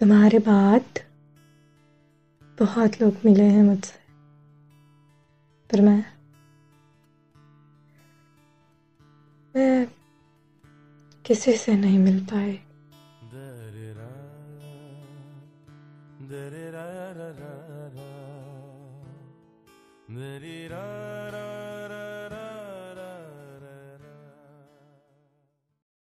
तुम्हारे बाद बहुत लोग मिले हैं मुझसे, पर मैं मैं किसी से नहीं मिल पाई। Da-da-da